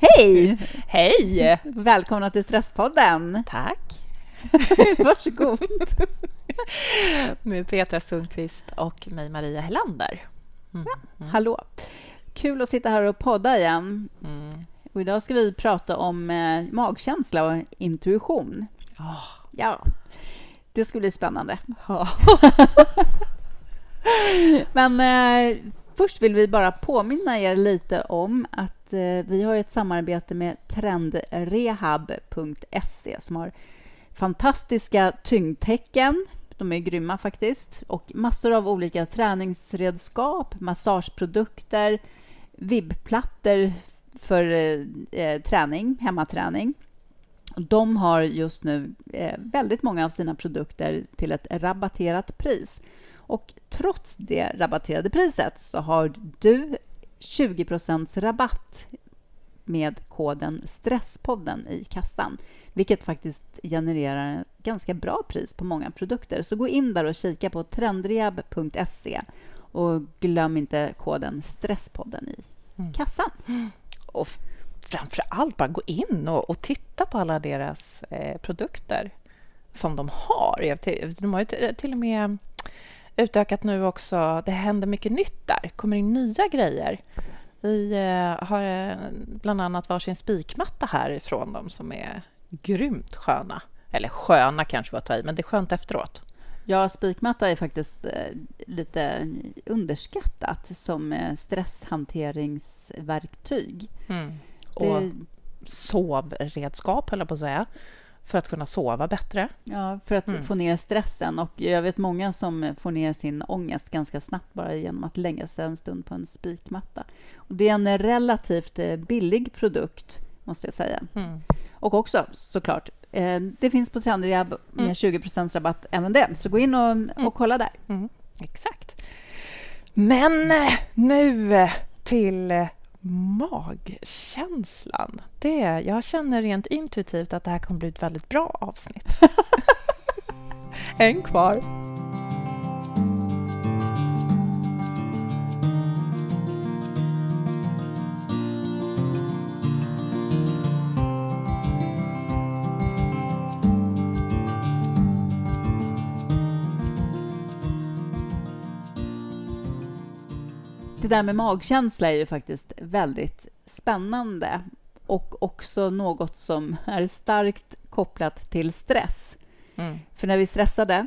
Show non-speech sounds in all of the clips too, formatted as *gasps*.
Hej! *laughs* Hej! Välkomna till Stresspodden. Tack. *laughs* Varsågod. *laughs* Med Petra Sundqvist och mig, Maria Hellander. Mm. Ja, hallå. Kul att sitta här och podda igen. Mm. Och idag ska vi prata om eh, magkänsla och intuition. Oh. Ja, det ska bli spännande. Oh. Men eh, först vill vi bara påminna er lite om att Eh, vi har ett samarbete med trendrehab.se som har fantastiska tyngdtecken. De är grymma faktiskt. Och massor av olika träningsredskap, massageprodukter, vibbplattor för eh, träning, hemmaträning. De har just nu eh, väldigt många av sina produkter till ett rabatterat pris. Och trots det rabatterade priset så har du 20% rabatt med koden Stresspodden i kassan, vilket faktiskt genererar ganska bra pris på många produkter. Så gå in där och kika på trendrehab.se och glöm inte koden Stresspodden i mm. kassan. Mm. *gasps* Och framför allt bara gå in och, och titta på alla deras eh, produkter som de har. De har ju till och med utökat nu också. Det händer mycket nytt där. kommer in nya grejer. Vi eh, har eh, bland annat varsin spikmatta härifrån dem som är grymt sköna. Eller sköna kanske var att ta i, men det är skönt efteråt. Ja, spikmatta är faktiskt eh, lite underskattat som stresshanteringsverktyg. Mm. Och det... sovredskap, höll jag på att säga för att kunna sova bättre. Ja, för att mm. få ner stressen. Och Jag vet många som får ner sin ångest ganska snabbt bara genom att lägga sig en stund på en spikmatta. Och det är en relativt eh, billig produkt, måste jag säga. Mm. Och också, såklart, eh, det finns på Trendrehab med mm. 20 rabatt även det. Så gå in och, mm. och kolla där. Mm. Exakt. Men eh, nu till magkänslan. Det, jag känner rent intuitivt att det här kommer bli ett väldigt bra avsnitt. *laughs* en kvar. Det där med magkänsla är ju faktiskt väldigt spännande och också något som är starkt kopplat till stress. Mm. För när vi är stressade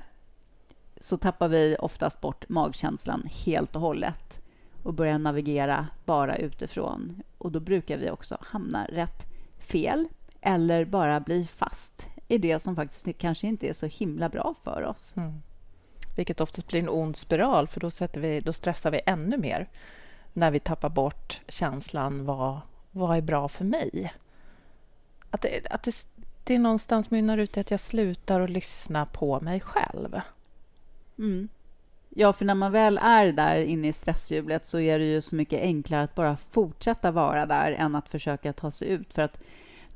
så tappar vi oftast bort magkänslan helt och hållet och börjar navigera bara utifrån. Och då brukar vi också hamna rätt fel eller bara bli fast i det som faktiskt kanske inte är så himla bra för oss. Mm. Vilket oftast blir en ond spiral, för då, sätter vi, då stressar vi ännu mer när vi tappar bort känslan vad, vad är bra för mig? Att, det, att det, det någonstans mynnar ut i att jag slutar att lyssna på mig själv. Mm. Ja, för när man väl är där inne i stresshjulet så är det ju så mycket enklare att bara fortsätta vara där än att försöka ta sig ut. För att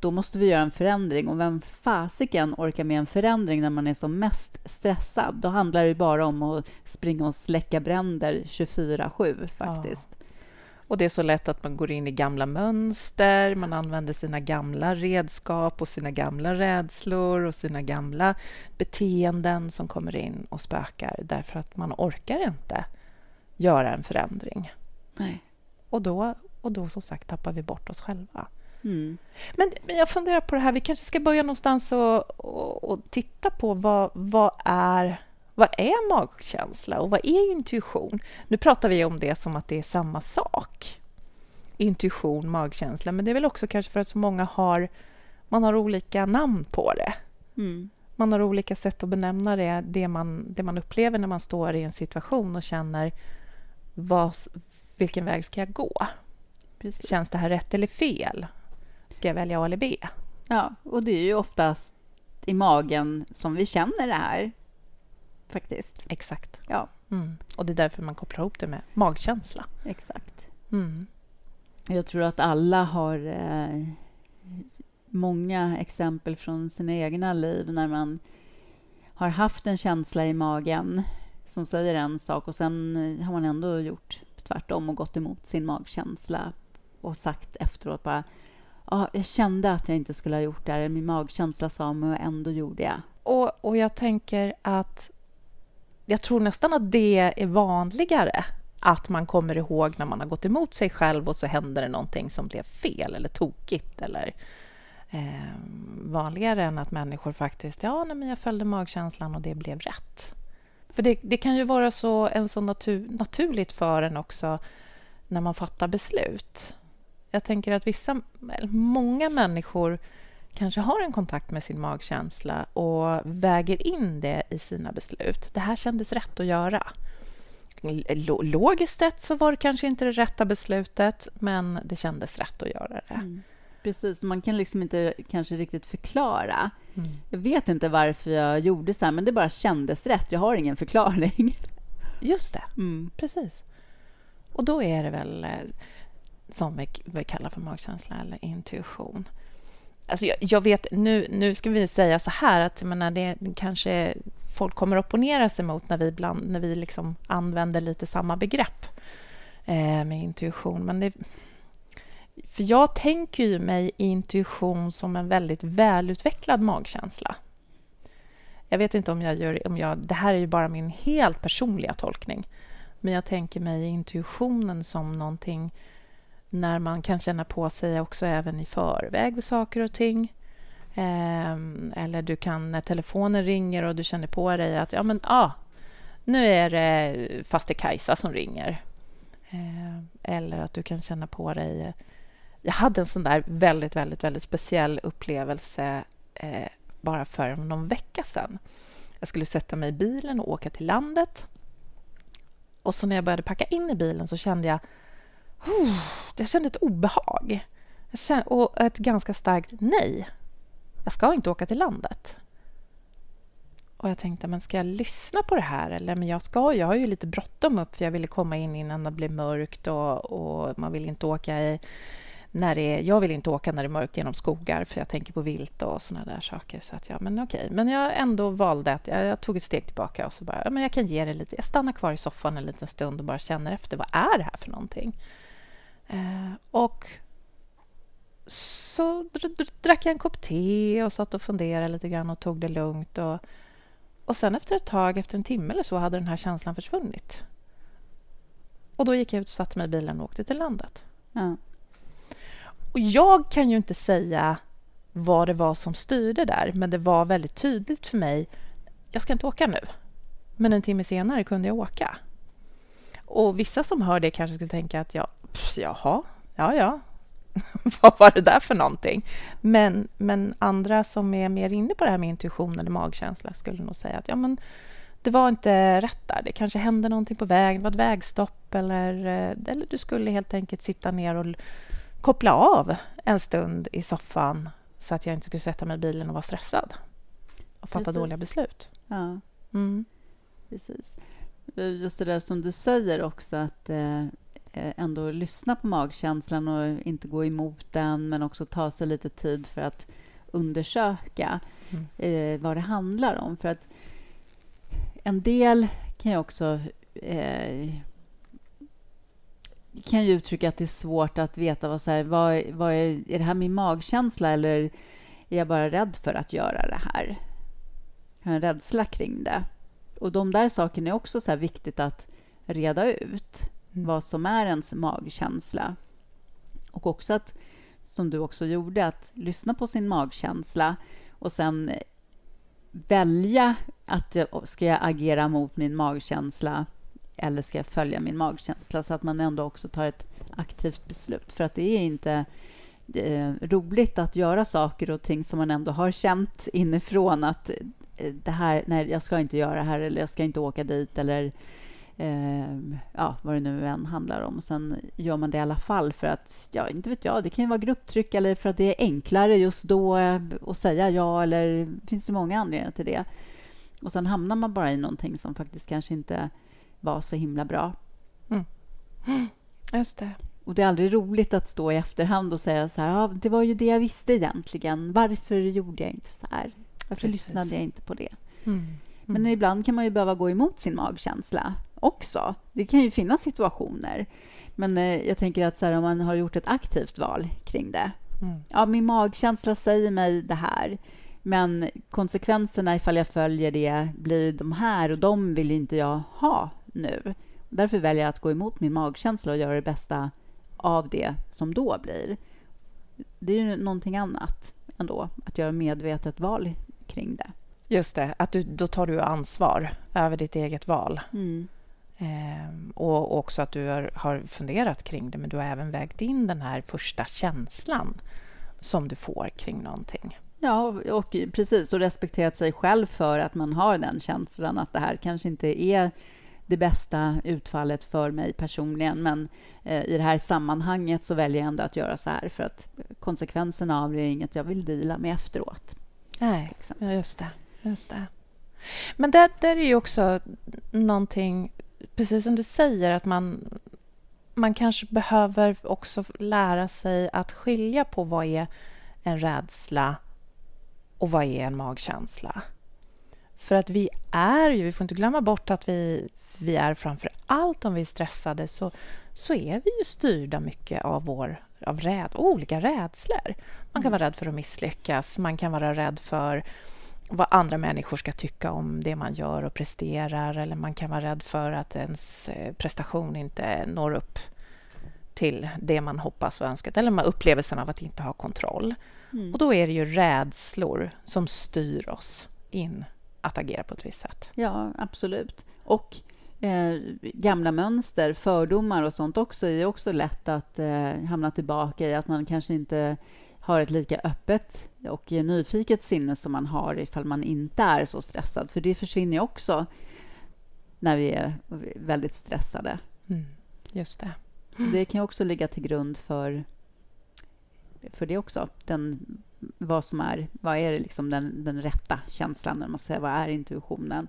då måste vi göra en förändring. Och vem fasiken orkar med en förändring när man är som mest stressad? Då handlar det bara om att springa och släcka bränder 24-7 faktiskt. Ja. Och det är så lätt att man går in i gamla mönster, man använder sina gamla redskap och sina gamla rädslor och sina gamla beteenden som kommer in och spökar därför att man orkar inte göra en förändring. Nej. Och då, och då som sagt tappar vi bort oss själva. Mm. Men, men jag funderar på det här, vi kanske ska börja någonstans och, och, och titta på vad, vad, är, vad är magkänsla och vad är intuition? Nu pratar vi om det som att det är samma sak. Intuition, magkänsla, men det är väl också kanske för att så många har, man har olika namn på det. Mm. Man har olika sätt att benämna det, det man, det man upplever när man står i en situation och känner vad, vilken väg ska jag gå? Precis. Känns det här rätt eller fel? Ska jag välja A eller B? Ja, och det är ju oftast i magen som vi känner det här. Faktiskt. Exakt. Ja. Mm. Och det är därför man kopplar ihop det med magkänsla. Exakt. Mm. Jag tror att alla har eh, många exempel från sina egna liv när man har haft en känsla i magen som säger en sak och sen har man ändå gjort tvärtom och gått emot sin magkänsla och sagt efteråt bara ja, jag kände att jag inte skulle ha gjort det här. Min magkänsla sa mig och ändå gjorde jag. Och, och jag tänker att jag tror nästan att det är vanligare att man kommer ihåg när man har gått emot sig själv och så händer det någonting som blev fel eller tokigt eller eh, vanligare än att människor faktiskt, ja, nej, men jag följde magkänslan och det blev rätt. För det, det kan ju vara så, en så natur, naturligt för en också när man fattar beslut. Jag tänker att vissa, många människor kanske har en kontakt med sin magkänsla och väger in det i sina beslut. Det här kändes rätt att göra. Logiskt sett så var det kanske inte det rätta beslutet, men det kändes rätt att göra det. Mm. Precis, man kan liksom inte kanske riktigt förklara. Mm. Jag vet inte varför jag gjorde så här, men det bara kändes rätt. Jag har ingen förklaring. Just det, mm. precis. Och då är det väl eh, som vi, vi kallar för magkänsla eller intuition. Alltså jag, jag, vet, nu, nu ska vi säga så här att menar, det kanske folk kommer att opponera sig mot när vi, bland, när vi liksom använder lite samma begrepp eh, med intuition. Men det, för jag tänker ju mig intuition som en väldigt välutvecklad magkänsla. Jag vet inte om jag gör... Om jag, det här är ju bara min helt personliga tolkning. Men jag tänker mig intuitionen som någonting när man kan känna på sig också även i förväg med saker och ting. Eh, eller du kan när telefonen ringer och du känner på dig att ja, men, ah, nu är det faste Kajsa som ringer. Eh, eller att du kan känna på dig... Jag hade en sån där väldigt, väldigt, väldigt speciell upplevelse eh, bara för någon vecka sedan. Jag skulle sätta mig i bilen och åka till landet. Och så när jag började packa in i bilen så kände jag jag kände ett obehag och ett ganska starkt nej. Jag ska inte åka till landet. Och jag tänkte, men ska jag lyssna på det här? Eller, men jag ska, jag har ju lite bråttom upp för jag ville komma in innan det blev mörkt och, och man vill inte åka i, när det är, jag vill inte åka när det är mörkt genom skogar för jag tänker på vilt och såna där saker. Så att ja, men okej. Men jag ändå valde att jag, jag, tog ett steg tillbaka och så bara, ja, men jag kan ge det lite. Jag stannar kvar i soffan en liten stund och bara känner efter. Vad är det här för någonting? Eh, och så drack jag en kopp te och satt och funderade lite grann och tog det lugnt. Och, och sen efter ett tag, efter en timme eller så, hade den här känslan försvunnit. Och då gick jag ut och satte mig i bilen och åkte till landet. Ja. Och jag kan ju inte säga vad det var som styrde där, men det var väldigt tydligt för mig. Jag ska inte åka nu. Men en timme senare kunde jag åka. Och vissa som hör det kanske skulle tänka att ja, pff, jaha, ja, ja, *laughs* vad var det där för någonting? Men, men andra som är mer inne på det här med intuition eller magkänsla skulle nog säga att ja, men det var inte rätt där. Det kanske hände någonting på vägen, det var ett vägstopp eller, eh, eller du skulle helt enkelt sitta ner och koppla av en stund i soffan så att jag inte skulle sätta mig i bilen och vara stressad och fatta Precis. dåliga beslut. Ja. Mm. Precis. Just det där som du säger också att Eh, ändå lyssna på magkänslan och inte gå emot den men också ta sig lite tid för att undersöka mm. eh, vad det handlar om. För att en del kan ju också eh, kan ju uttrycka att det är svårt att veta vad, så här, vad, vad är, är det här min magkänsla eller är jag bara rädd för att göra det här? Jag har en rädsla kring det. Och de där sakerna är också så viktigt att reda ut. Mm. vad som är ens magkänsla. Och också att, som du också gjorde, att lyssna på sin magkänsla och sen välja att ska jag agera mot min magkänsla eller ska jag följa min magkänsla så att man ändå också tar ett aktivt beslut. För att det är inte eh, roligt att göra saker och ting som man ändå har känt inifrån att eh, det här, nej, jag ska inte göra det här eller jag ska inte åka dit eller eh, ja, vad det nu än handlar om. Sen gör man det i alla fall för att, ja, inte vet jag, det kan ju vara grupptryck eller för att det är enklare just då eh, att säga ja eller det finns ju många anledningar till det. Och sen hamnar man bara i någonting som faktiskt kanske inte var så himla bra. Mm. *gasps* Just det. Och det är aldrig roligt att stå i efterhand och säga så här, ja, det var ju det jag visste egentligen. Varför gjorde jag inte så här? Varför Precis. lyssnade jag inte på det? Mm. Men mm. ibland kan man ju behöva gå emot sin magkänsla också. Det kan ju finnas situationer. Men eh, jag tänker att så här, om man har gjort ett aktivt val kring det Mm. Ja, min magkänsla säger mig det här. Men konsekvenserna ifall jag följer det blir de här och de vill inte jag ha nu. Därför väljer jag att gå emot min magkänsla och göra det bästa av det som då blir. Det är ju någonting annat ändå, att göra medvetet val kring det. Just det, att du, då tar du ansvar över ditt eget val. Mm. Ehm, och också att du har, har funderat kring det, men du har även vägt in den här första känslan som du får kring någonting. Ja, och precis. Och respekterat sig själv för att man har den känslan att det här kanske inte är det bästa utfallet för mig personligen. Men eh, i det här sammanhanget så väljer jag ändå att göra så här för att konsekvenserna av det är inget jag vill dela med efteråt. Nej, just det. Just det. Men det där är ju också någonting, precis som du säger, att man, man kanske behöver också lära sig att skilja på vad är en rädsla och vad är en magkänsla. För att vi är ju, vi får inte glömma bort att vi, vi är framför allt om vi är stressade så, så är vi ju styrda mycket av, vår, av räd, olika rädslor. Man kan mm. vara rädd för att misslyckas, man kan vara rädd för vad andra människor ska tycka om det man gör och presterar eller man kan vara rädd för att ens eh, prestation inte når upp till det man hoppas och önskat eller med upplevelsen av att inte ha kontroll. Mm. Och då är det ju rädslor som styr oss in att agera på ett visst sätt. Ja, absolut. Och eh, gamla mönster, fördomar och sånt också är också lätt att eh, hamna tillbaka i. Att man kanske inte har ett lika öppet och nyfiket sinne som man har ifall man inte är så stressad. För det försvinner ju också när vi är väldigt stressade. Mm, just det. Så det kan också ligga till grund för, för det också. Den, vad som är, vad är liksom den, den rätta känslan? När man säger, vad är intuitionen?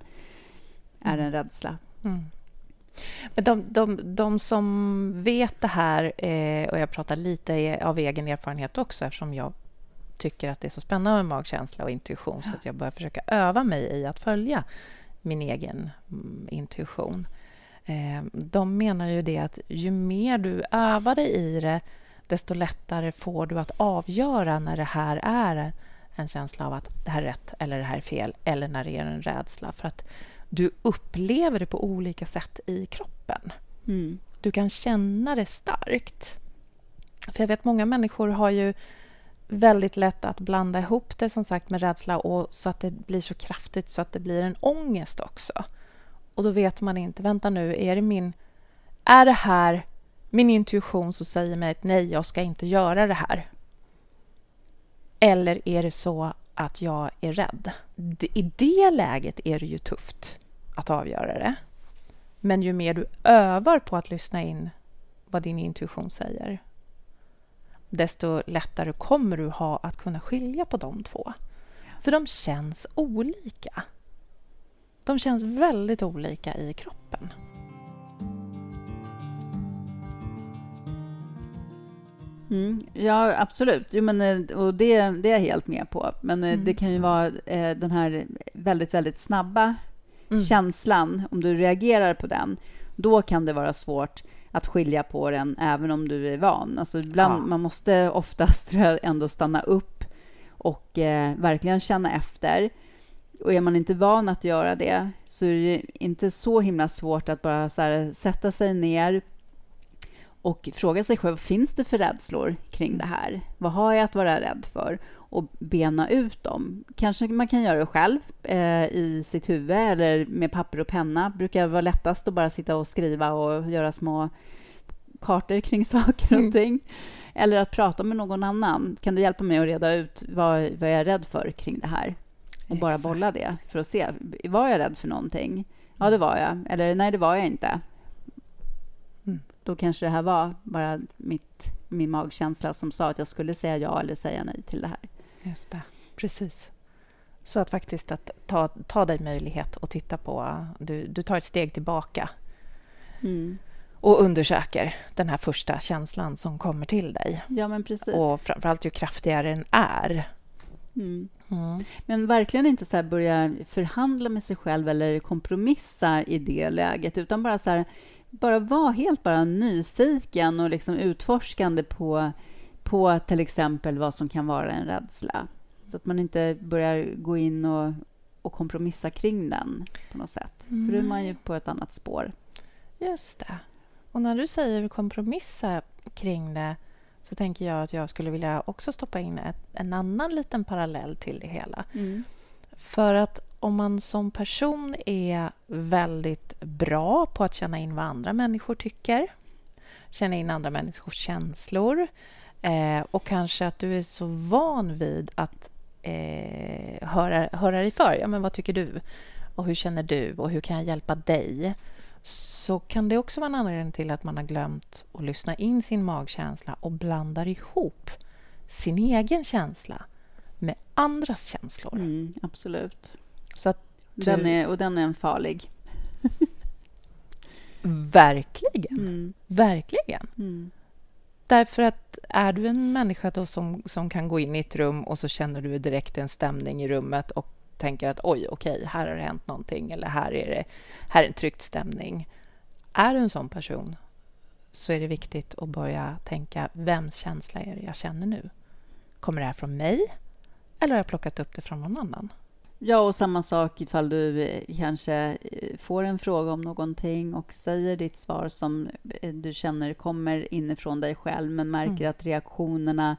Är det en rädsla? Mm. Men de, de, de som vet det här, eh, och jag pratar lite av egen erfarenhet också eftersom jag tycker att det är så spännande med magkänsla och intuition ja. så att jag börjar försöka öva mig i att följa min egen mm, intuition. Eh, de menar ju det att ju mer du övar dig i det desto lättare får du att avgöra när det här är en känsla av att det här är rätt eller det här är fel eller när det är en rädsla. För att du upplever det på olika sätt i kroppen. Mm. Du kan känna det starkt. För jag vet många människor har ju väldigt lätt att blanda ihop det som sagt med rädsla och så att det blir så kraftigt så att det blir en ångest också. Och då vet man inte, vänta nu, är det min... Är det här min intuition som säger mig att nej, jag ska inte göra det här? Eller är det så att jag är rädd? I det läget är det ju tufft att avgöra det. Men ju mer du övar på att lyssna in vad din intuition säger desto lättare kommer du ha att kunna skilja på de två. För de känns olika. De känns väldigt olika i kroppen. Mm, ja, absolut. Jo, men, eh, och det, det är jag helt med på. Men eh, mm. det kan ju vara eh, den här väldigt, väldigt snabba mm. känslan. Om du reagerar på den, då kan det vara svårt att skilja på den, även om du är van. Alltså ibland, ja. Man måste oftast *laughs* ändå stanna upp och eh, verkligen känna efter. Och är man inte van att göra det så är det inte så himla svårt att bara här, sätta sig ner och fråga sig själv, vad finns det för rädslor kring det här? Vad har jag att vara rädd för? Och bena ut dem. Kanske man kan göra det själv eh, i sitt huvud eller med papper och penna. brukar vara lättast att bara sitta och skriva och göra små kartor kring *laughs* saker och mm. ting. Eller att prata med någon annan. Kan du hjälpa mig att reda ut vad, vad jag är rädd för kring det här? Och bara bolla det för att se. Var jag rädd för någonting? Ja, det var jag. Eller nej, det var jag inte. Mm. Då kanske det här var bara mitt, min magkänsla som sa att jag skulle säga ja eller säga nej till det här. Just det, precis. Så att faktiskt att ta, ta dig möjlighet att titta på... Du, du tar ett steg tillbaka mm. och undersöker den här första känslan som kommer till dig. Ja, men precis. Och framförallt ju kraftigare den är. Mm. Mm. Men verkligen inte så börja förhandla med sig själv eller kompromissa i det läget, utan bara så här, bara vara helt bara nyfiken och liksom utforskande på på till exempel vad som kan vara en rädsla. Så att man inte börjar gå in och, och kompromissa kring den på något sätt. Mm. För då är man ju på ett annat spår. Just det. Och när du säger kompromissa kring det så tänker jag att jag skulle vilja också stoppa in ett, en annan liten parallell till det hela. Mm. För att om man som person är väldigt bra på att känna in vad andra människor tycker känna in andra människors känslor eh, och kanske att du är så van vid att eh, höra, höra dig för. Ja, men vad tycker du? Och hur känner du? Och hur kan jag hjälpa dig? så kan det också vara en anledning till att man har glömt att lyssna in sin magkänsla och blandar ihop sin egen känsla med andras känslor. Mm, absolut. Så att du... den är, och den är en farlig. *laughs* Verkligen. Mm. Verkligen. Mm. Därför att är du en människa då som, som kan gå in i ett rum och så känner du direkt en stämning i rummet och tänker att oj, okej, här har det hänt någonting eller här är det här är en tryckt stämning. Är du en sån person så är det viktigt att börja tänka vems känsla är det jag känner nu? Kommer det här från mig eller har jag plockat upp det från någon annan? Ja, och samma sak ifall du eh, kanske eh, får en fråga om någonting och säger ditt svar som eh, du känner kommer inifrån dig själv men märker mm. att reaktionerna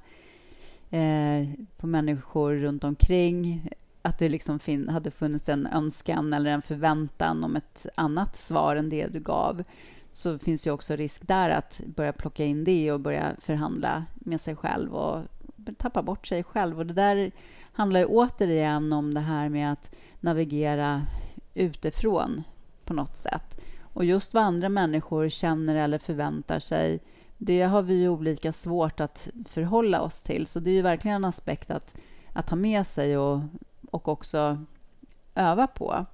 eh, på människor runt omkring att det liksom fin- hade funnits en önskan eller en förväntan om ett annat svar än det du gav så finns ju också risk där att börja plocka in det och börja förhandla med sig själv och tappa bort sig själv. Och det där handlar ju återigen om det här med att navigera utifrån på något sätt. Och just vad andra människor känner eller förväntar sig det har vi ju olika svårt att förhålla oss till. Så det är ju verkligen en aspekt att, att ha med sig och och också öva på.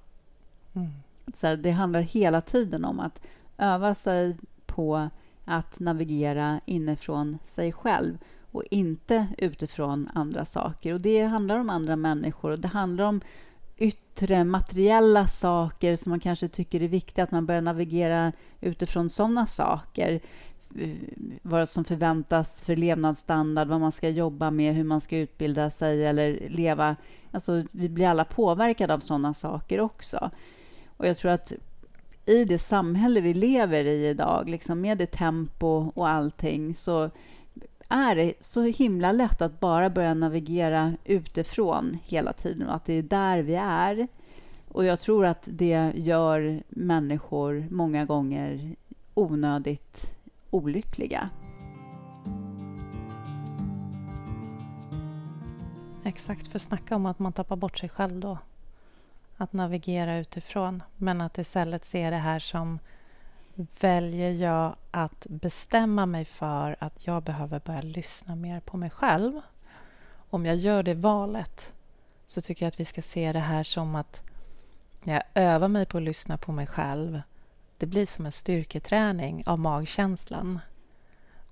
Mm. Så här, det handlar hela tiden om att öva sig på att navigera inifrån sig själv och inte utifrån andra saker. Och Det handlar om andra människor och det handlar om yttre materiella saker som man kanske tycker är viktiga, att man börjar navigera utifrån sådana saker. Vad som förväntas för levnadsstandard, vad man ska jobba med, hur man ska utbilda sig eller leva. Alltså, vi blir alla påverkade av sådana saker också. Och jag tror att i det samhälle vi lever i idag, liksom med det tempo och allting, så är det så himla lätt att bara börja navigera utifrån hela tiden och att det är där vi är. Och jag tror att det gör människor många gånger onödigt olyckliga. Exakt, för snacka om att man tappar bort sig själv då. Att navigera utifrån, men att istället se det här som väljer jag att bestämma mig för att jag behöver börja lyssna mer på mig själv. Om jag gör det valet så tycker jag att vi ska se det här som att när jag övar mig på att lyssna på mig själv det blir som en styrketräning av magkänslan.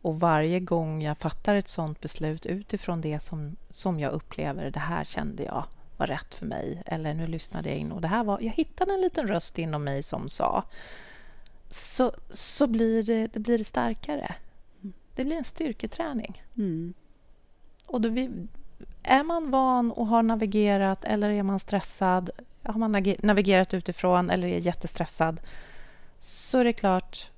Och varje gång jag fattar ett sånt beslut utifrån det som, som jag upplever, det här kände jag var rätt för mig, eller nu lyssnade jag in och det här var, jag hittade en liten röst inom mig som sa, så, så blir, det, det blir starkare. Det blir en styrketräning. Mm. Och då vi, är man van och har navigerat eller är man stressad, har man navigerat utifrån eller är jättestressad så är det klart,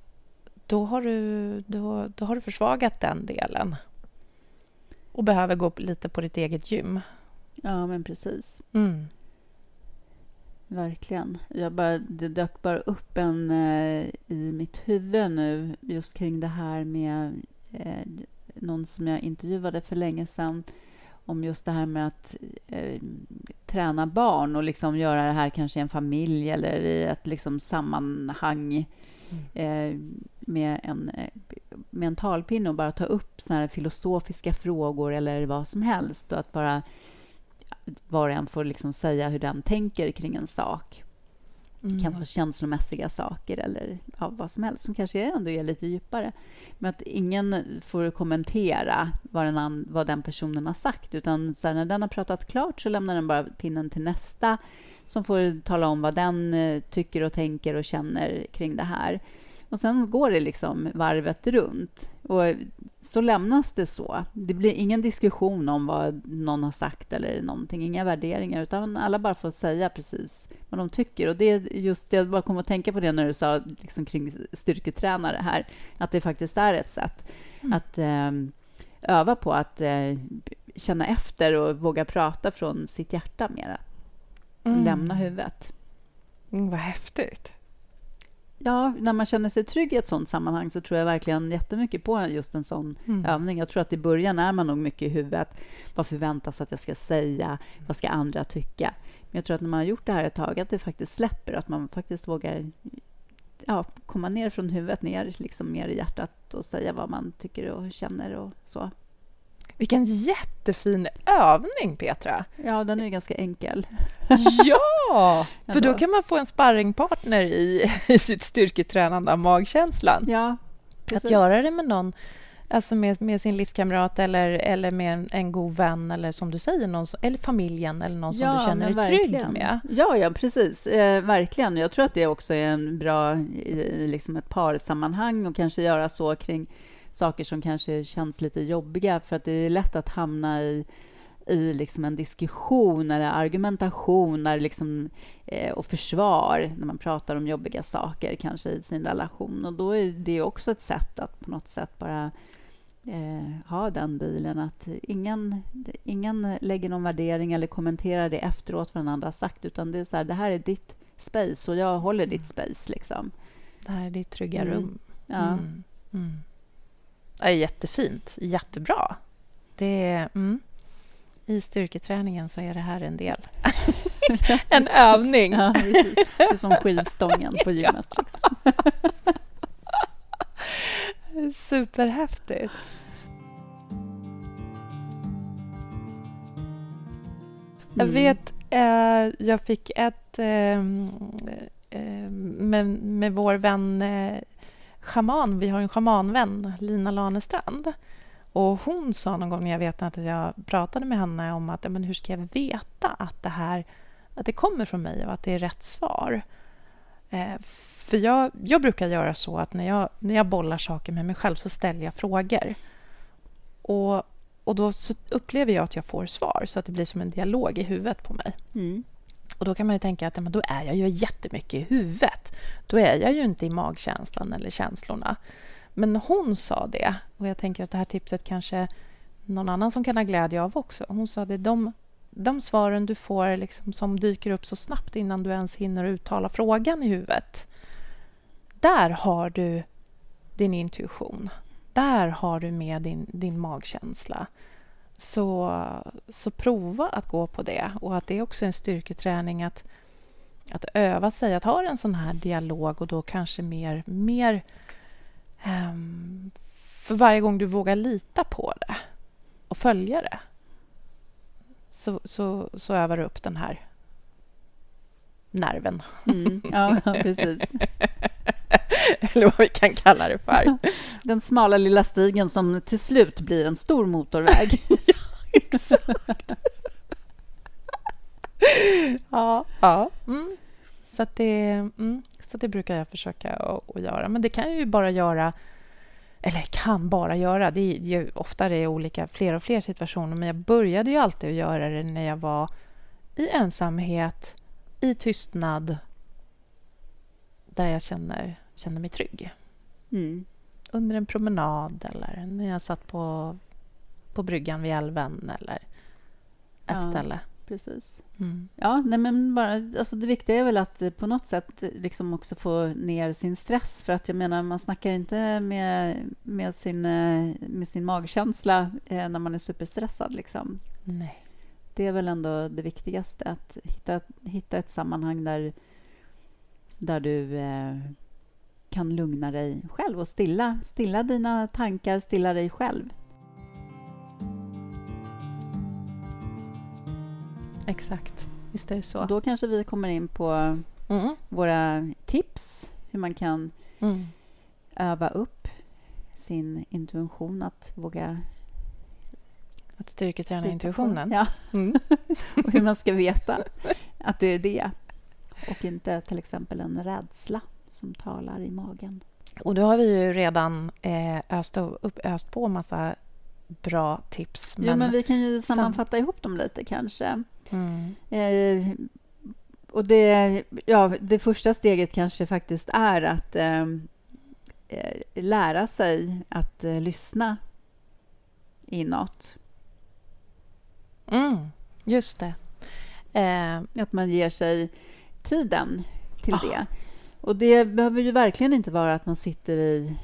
då har du, då, då har du försvagat den delen och behöver gå lite på ditt eget gym. Ja, men precis. Mm. Verkligen. Jag bara, det dök bara upp en eh, i mitt huvud nu just kring det här med eh, någon som jag intervjuade för länge sedan om just det här med att eh, träna barn och liksom göra det här kanske i en familj eller i ett liksom sammanhang mm. eh, med, en, eh, med en talpinne och bara ta upp såna filosofiska frågor eller vad som helst och att bara var och en får liksom säga hur den tänker kring en sak. Mm. Det kan vara känslomässiga saker eller ja, vad som helst som kanske ändå är lite djupare. Men att ingen får kommentera vad den, vad den personen har sagt utan så här, när den har pratat klart så lämnar den bara pinnen till nästa som får tala om vad den eh, tycker och tänker och känner kring det här. Och sen går det liksom varvet runt. Och så lämnas det så. Det blir ingen diskussion om vad någon har sagt eller någonting, inga värderingar, utan alla bara får säga precis vad de tycker. Och det är just det, jag bara kom att tänka på det när du sa liksom kring styrketränare här, att det faktiskt är ett sätt mm. att eh, öva på att eh, känna efter och våga prata från sitt hjärta mera. Mm. Lämna huvudet. Mm, vad häftigt. Ja, när man känner sig trygg i ett sånt sammanhang så tror jag verkligen jättemycket på just en sån mm. övning. Jag tror att i början är man nog mycket i huvudet. Vad förväntas att jag ska säga? Vad ska andra tycka? Men jag tror att när man har gjort det här ett tag, att det faktiskt släpper. Att man faktiskt vågar ja, komma ner från huvudet, ner liksom mer i hjärtat och säga vad man tycker och känner och så. Vilken jättefin övning, Petra! Ja, den är ganska enkel. ja! *laughs* För då kan man få en sparringpartner i, i sitt styrketränande av magkänslan. Ja, precis. Att göra det med någon Alltså med, med, sin livskamrat eller, eller med en, en god vän eller som du säger, någon, eller familjen eller någon som ja, du känner dig trygg med. Ja, ja precis. Eh, verkligen. Jag tror att det också är en bra i, i liksom ett parsammanhang och kanske göra så kring saker som kanske känns lite jobbiga för att det är lätt att hamna i i liksom en diskussion eller argumentation eller liksom, eh, och försvar när man pratar om jobbiga saker kanske i sin relation. Och då är det också ett sätt att på något sätt bara eh, ha den dealen att ingen, ingen lägger någon värdering eller kommenterar det efteråt vad den andra har sagt utan det är så här, det här är ditt space och jag håller ditt space. Liksom. Det här är ditt trygga mm. rum. Ja. Mm. Mm. Är jättefint. Jättebra. Det är, mm. I styrketräningen så är det här en del. *laughs* en övning. Ja, Det är som skivstången på gymmet. *laughs* Liksom. Superhäftigt. Jag mm. vet, eh, jag fick ett eh, eh, med, med vår vän eh, schaman, vi har en schamanvän, Lina Lanestrand. Och hon sa någon gång, jag vet att jag pratade med henne om att men hur ska jag veta att det här att det kommer från mig och att det är rätt svar. Eh, för jag, jag brukar göra så att när jag, när jag bollar saker med mig själv så ställer jag frågor. Och, och då upplever jag att jag får svar så att det blir som en dialog i huvudet på mig. Mm. Och då kan man ju tänka att men då är jag ju jättemycket i huvudet. Då är jag ju inte i magkänslan eller känslorna. Men hon sa det, och jag tänker att det här tipset kanske någon annan som kan ha glädje av också. Hon sa att de, de svaren du får liksom, som dyker upp så snabbt innan du ens hinner uttala frågan i huvudet. Där har du din intuition. Där har du med din, din magkänsla. Så, så prova att gå på det. Och att det är också en styrketräning att, att öva sig att ha en sån här dialog och då kanske mer, mer um, för varje gång du vågar lita på det och följa det så, så, så övar du upp den här nerven. Mm, ja, *laughs* precis. *laughs* Eller vad vi kan kalla det för. *laughs* Den smala lilla stigen som till slut blir en stor motorväg. *laughs* ja, exakt. ja, ja. Mm. Så, det, mm, så det brukar jag försöka att, göra. Men det kan jag ju bara göra eller kan bara göra. Det är ju ofta det är olika, fler och fler situationer. Men jag började ju alltid att göra det när jag var i ensamhet, i tystnad där jag känner, känner mig trygg. Mm. Under en promenad eller när jag satt på, på bryggan vid älven eller ett ja, ställe. Precis. Mm. Ja, nej men bara, alltså det viktiga är väl att på något sätt liksom också få ner sin stress. För att jag menar, man snackar inte med, med, sin, med sin magkänsla eh, när man är superstressad. Liksom. Nej. Det är väl ändå det viktigaste, att hitta, hitta ett sammanhang där där du eh, kan lugna dig själv och stilla, stilla dina tankar, stilla dig själv. Exakt, visst är det så. Då kanske vi kommer in på mm. våra tips hur man kan mm. öva upp sin intuition, att våga att styrketräna intuitionen? Ja. Mm. *laughs* och hur man ska veta att det är det och inte till exempel en rädsla som talar i magen. Och då har vi ju redan eh, öst, upp, öst på massa bra tips. Men, jo, men vi kan ju sammanfatta sam ihop dem lite kanske. Mm. Eh, och det, ja, det första steget kanske faktiskt är att eh, eh lära sig att eh, lyssna inåt. Mm, just det. Eh, att man ger sig tiden till ah. det. Och Det behöver ju verkligen inte vara att man sitter i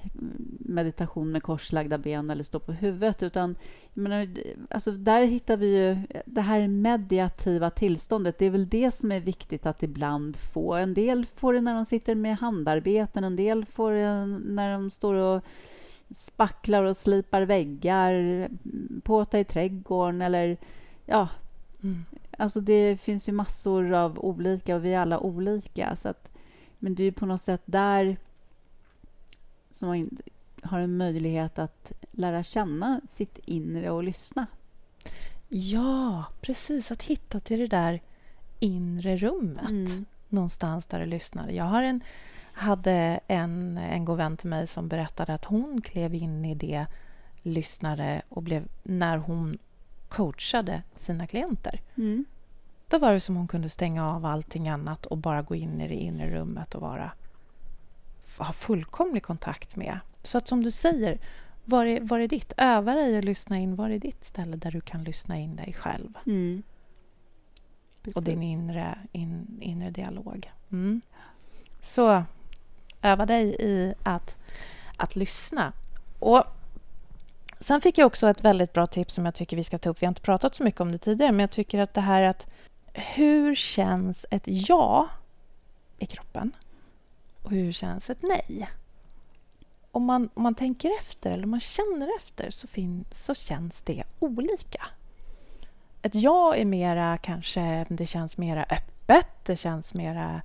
meditation med korslagda ben eller står på huvudet. utan menar, alltså Där hittar vi ju det här mediativa tillståndet. Det är väl det som är viktigt att ibland få. En del får det när de sitter med handarbeten, en del får det när de står och spacklar och slipar väggar, påta i trädgården eller ja, mm. alltså det finns ju massor av olika och vi är alla olika. Så att, men det är på något sätt där som man har en möjlighet att lära känna sitt inre och lyssna. Ja, precis. Att hitta till det där inre rummet mm. någonstans där du lyssnar. Jag har en, hade en, en god vän till mig som berättade att hon klev in i det lyssnare och blev när hon coachade sina klienter. Mm. Då var det som hon kunde stänga av allting annat och bara gå in i det inre rummet och vara ha fullkomlig kontakt med. Så att som du säger, var är, var är ditt? Öva dig att lyssna in. Var är ditt ställe där du kan lyssna in dig själv? Mm. Och din inre, in, inre dialog. Mm. Så öva dig i att, att lyssna. Och Sen fick jag också ett väldigt bra tips som jag tycker vi ska ta upp. Vi har inte pratat så mycket om det tidigare, men jag tycker att det här att hur känns ett ja i kroppen? Och hur känns ett nej? Om man, om man tänker efter eller om man känner efter så, fin, så känns det olika. Ett ja är mera kanske, det känns mera öppet, det känns mera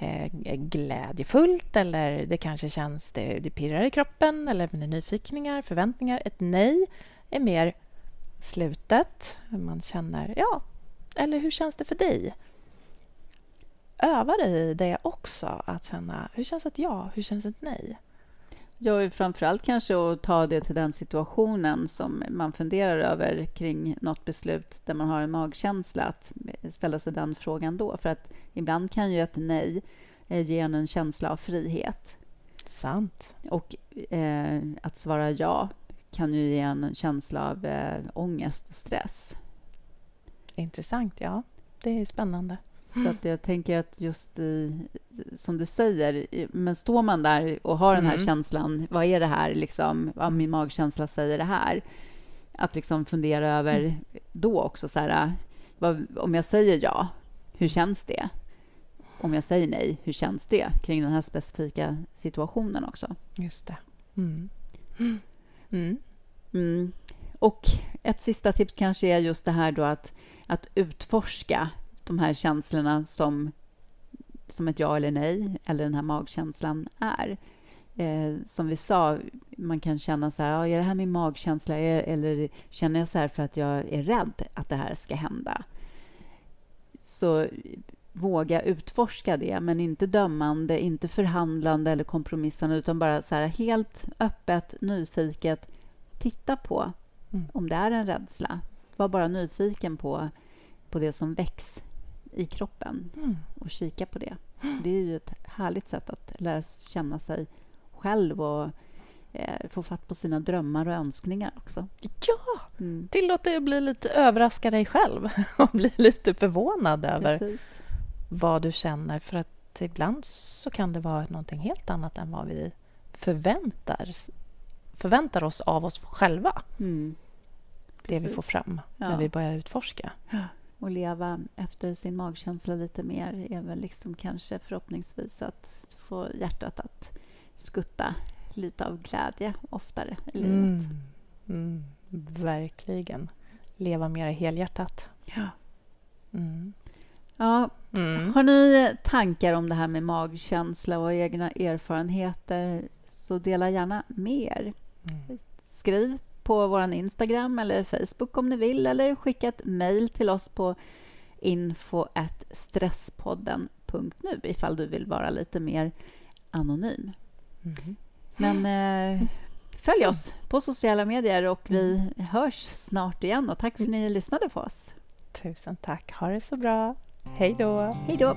eh, glädjefullt eller det kanske känns, det, det pirrar i kroppen eller med nyfikningar, förväntningar. Ett nej är mer slutet, man känner ja, eller hur känns det för dig? Öva dig i det också, att känna hur känns ett ja, hur känns ett nej? Ja, framförallt kanske att ta det till den situationen som man funderar över kring något beslut där man har en magkänsla, att ställa sig den frågan då. För att ibland kan ju ett nej eh, ge en en känsla av frihet. Sant. Och eh, att svara ja kan ju ge en känsla av eh, ångest och stress. Intressant, ja. Det är spännande. Så att jag tänker att just i, som du säger, men står man där och har den här mm. känslan, vad är det här? Liksom, ja, min magkänsla säger det här. Att liksom fundera över mm. då också, så här, vad, om jag säger ja, hur känns det? Om jag säger nej, hur känns det kring den här specifika situationen också? Just det. Mm. mm. mm. Och ett sista tips kanske är just det här då att, att utforska de här känslorna som, som ett ja eller nej, eller den här magkänslan är. Eh, som vi sa, man kan känna så här, är det här min magkänsla eller känner jag så här för att jag är rädd att det här ska hända? Så våga utforska det, men inte dömande, inte förhandlande eller kompromissande, utan bara så här helt öppet, nyfiket, titta på mm. om det är en rädsla. Var bara nyfiken på, på det som väcks i kroppen mm. och kika på det. Det är ju ett härligt sätt att lära känna sig själv och eh, få fatt på sina drömmar och önskningar också. Ja! Mm. Tillåt dig att bli lite överraska dig själv *laughs* och bli lite förvånad över Precis. vad du känner. För att ibland så kan det vara någonting helt annat än vad vi förväntar, förväntar oss av oss själva. Mm. Det vi får fram ja. när vi börjar utforska. Ja och leva efter sin magkänsla lite mer är väl liksom kanske förhoppningsvis att få hjärtat att skutta lite av glädje oftare i livet. Mm. Mm. Verkligen. Leva mer helhjärtat. Ja. Mm. Ja, mm. Har ni tankar om det här med magkänsla och egna erfarenheter så dela gärna med er. Mm. Skriv på vår Instagram eller Facebook om ni vill eller skicka ett mejl till oss på info.stresspodden.nu ifall du vill vara lite mer anonym. Mm. Men eh, följ oss på sociala medier och vi hörs snart igen. Och tack för att ni lyssnade på oss. Tusen tack. Ha det så bra. Hej då. Hej då.